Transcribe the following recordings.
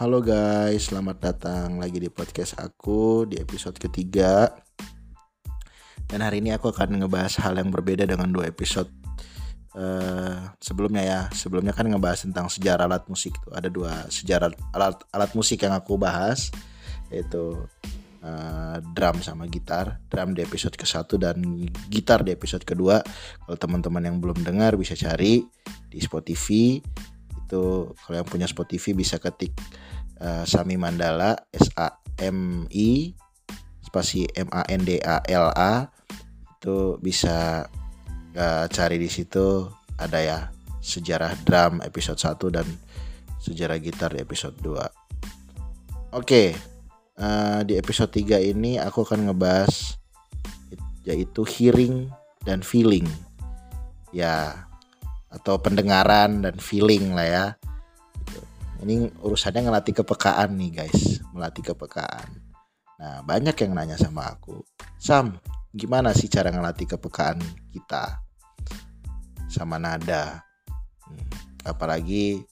Halo guys, selamat datang lagi di podcast aku di episode ketiga. Dan hari ini aku akan ngebahas hal yang berbeda dengan dua episode uh, sebelumnya ya. Sebelumnya kan ngebahas tentang sejarah alat musik tuh. Ada dua sejarah alat alat musik yang aku bahas yaitu uh, drum sama gitar. Drum di episode ke-1 dan gitar di episode kedua. Kalau teman-teman yang belum dengar bisa cari di Spotify itu kalau yang punya Spotify bisa ketik uh, Sami Mandala S A M I spasi M A N D A L A itu bisa uh, cari di situ ada ya sejarah drum episode 1 dan sejarah gitar di episode 2. Oke. Okay, uh, di episode 3 ini aku akan ngebahas yaitu hearing dan feeling. Ya, atau pendengaran dan feeling lah ya. Ini urusannya ngelatih kepekaan nih guys. Melatih kepekaan. Nah banyak yang nanya sama aku Sam gimana sih cara ngelatih kepekaan kita? Sama nada. Hmm, apalagi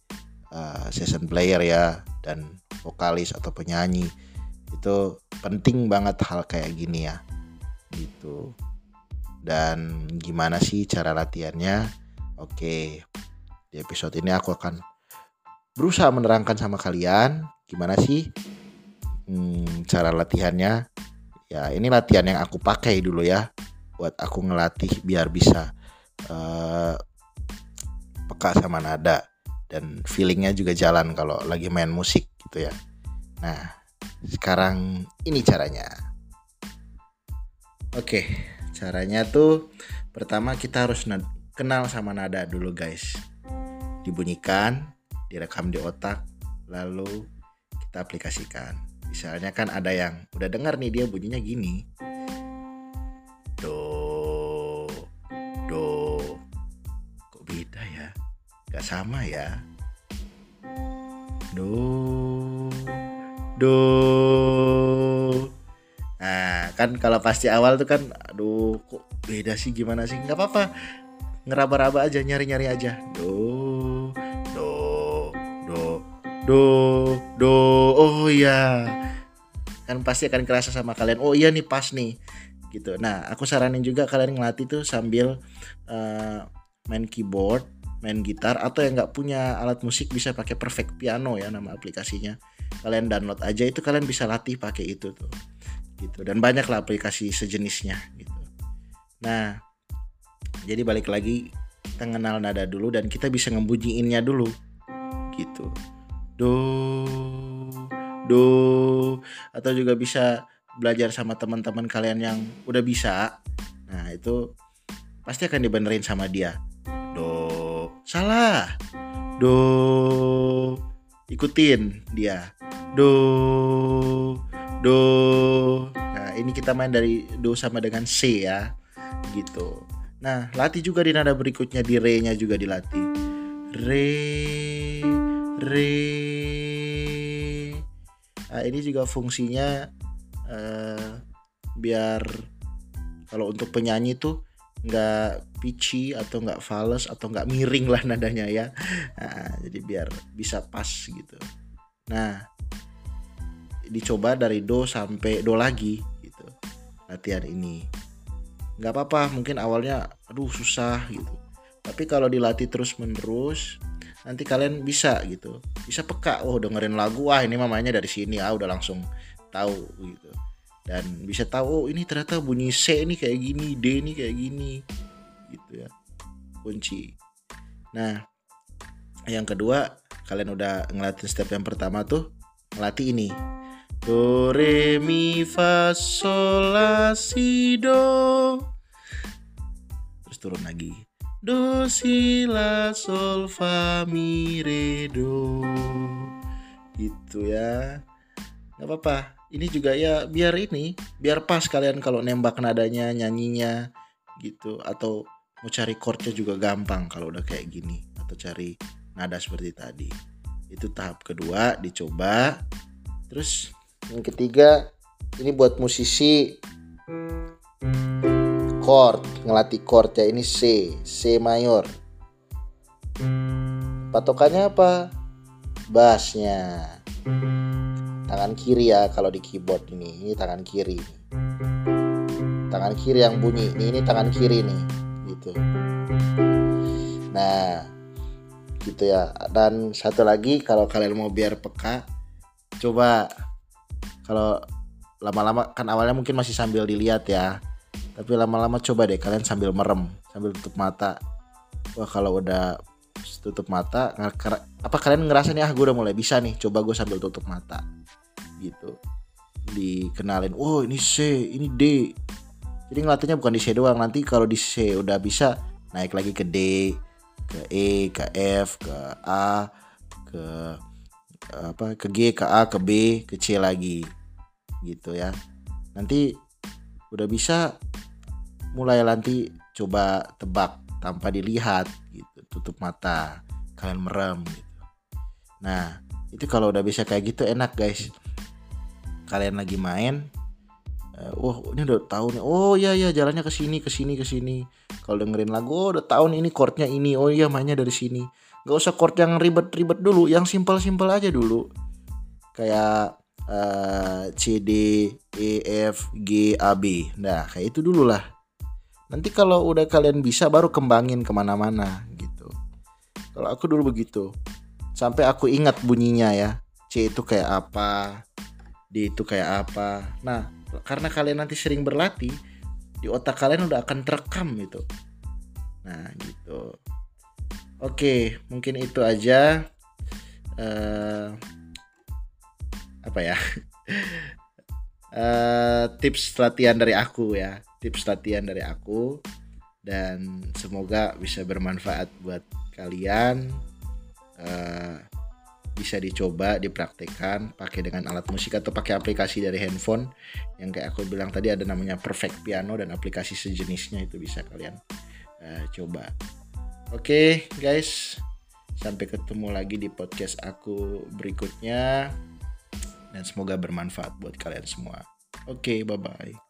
uh, season player ya dan vokalis atau penyanyi. Itu penting banget hal kayak gini ya. Gitu. Dan gimana sih cara latihannya Oke, di episode ini aku akan berusaha menerangkan sama kalian gimana sih hmm, cara latihannya. Ya, ini latihan yang aku pakai dulu ya, buat aku ngelatih biar bisa uh, peka sama nada dan feelingnya juga jalan kalau lagi main musik gitu ya. Nah, sekarang ini caranya. Oke, caranya tuh pertama kita harus kenal sama nada dulu guys. Dibunyikan direkam di otak lalu kita aplikasikan. Misalnya kan ada yang udah dengar nih dia bunyinya gini. Do do. Kok beda ya? Gak sama ya? Do do. Nah kan kalau pasti awal tuh kan aduh kok beda sih gimana sih? Nggak apa-apa ngeraba-raba aja nyari-nyari aja. Do do do do do. Oh iya. Kan pasti akan kerasa sama kalian. Oh iya nih pas nih. Gitu. Nah aku saranin juga kalian ngelatih tuh sambil uh, main keyboard main gitar atau yang nggak punya alat musik bisa pakai perfect piano ya nama aplikasinya. Kalian download aja itu kalian bisa latih pakai itu tuh. Gitu. Dan banyak lah aplikasi sejenisnya gitu. Nah jadi balik lagi kita kenal nada dulu dan kita bisa ngebunyiinnya dulu. Gitu. Do do atau juga bisa belajar sama teman-teman kalian yang udah bisa. Nah itu pasti akan dibenerin sama dia. Do salah. Do ikutin dia. Do do. Nah ini kita main dari do sama dengan c ya. Gitu Nah, latih juga di nada berikutnya di re-nya juga dilatih. Re re. Nah, ini juga fungsinya uh, biar kalau untuk penyanyi tuh nggak pitchy atau nggak fals atau nggak miring lah nadanya ya. Nah, jadi biar bisa pas gitu. Nah, dicoba dari do sampai do lagi gitu latihan ini nggak apa-apa mungkin awalnya aduh susah gitu. Tapi kalau dilatih terus menerus nanti kalian bisa gitu. Bisa peka oh dengerin lagu wah ini mamanya dari sini ah udah langsung tahu gitu. Dan bisa tahu oh ini ternyata bunyi C ini kayak gini D ini kayak gini gitu ya. Kunci. Nah yang kedua kalian udah ngelatih step yang pertama tuh ngelatih ini. Do re mi fa sol la si do. Terus turun lagi. Do si la sol fa mi re do. Gitu ya. Gak apa-apa. Ini juga ya biar ini, biar pas kalian kalau nembak nadanya, nyanyinya gitu atau mau cari chordnya juga gampang kalau udah kayak gini atau cari nada seperti tadi. Itu tahap kedua dicoba. Terus yang ketiga ini buat musisi chord ngelatih chord ya ini C C mayor. Patokannya apa? Bassnya. Tangan kiri ya kalau di keyboard ini ini tangan kiri. Tangan kiri yang bunyi ini ini tangan kiri nih gitu. Nah gitu ya. Dan satu lagi kalau kalian mau biar peka coba kalau lama-lama kan awalnya mungkin masih sambil dilihat ya tapi lama-lama coba deh kalian sambil merem sambil tutup mata. Wah kalau udah tutup mata apa kalian ngerasa nih ah gue udah mulai bisa nih coba gue sambil tutup mata. Gitu. Dikenalin oh ini C ini D. Jadi ngelatihnya bukan di C doang nanti kalau di C udah bisa naik lagi ke D ke E ke F ke A ke apa ke G ke A ke B ke C lagi. Gitu ya. Nanti udah bisa mulai nanti coba tebak tanpa dilihat gitu tutup mata kalian merem gitu. Nah itu kalau udah bisa kayak gitu enak guys. Kalian lagi main uh, oh ini udah tahu nih. Oh iya iya jalannya ke sini ke sini ke sini. Kalau dengerin lagu oh udah tahu nih ini chordnya ini oh iya mainnya dari sini. Nggak usah chord yang ribet-ribet dulu yang simpel-simpel aja dulu. Kayak uh, C D E F G A B. Nah kayak itu dulu lah nanti kalau udah kalian bisa baru kembangin ke mana-mana gitu. Kalau aku dulu begitu. Sampai aku ingat bunyinya ya. C itu kayak apa D itu kayak apa. Nah karena kalian nanti sering berlatih di otak kalian udah akan terekam gitu. Nah gitu. Oke mungkin itu aja. Uh, apa ya uh, tips latihan dari aku ya. Tips latihan dari aku. Dan semoga bisa bermanfaat buat kalian. Uh, bisa dicoba dipraktekkan pakai dengan alat musik atau pakai aplikasi dari handphone. Yang kayak aku bilang tadi ada namanya Perfect Piano dan aplikasi sejenisnya itu bisa kalian uh, coba. Oke okay, guys. Sampai ketemu lagi di podcast aku berikutnya dan semoga bermanfaat buat kalian semua. Oke okay, bye bye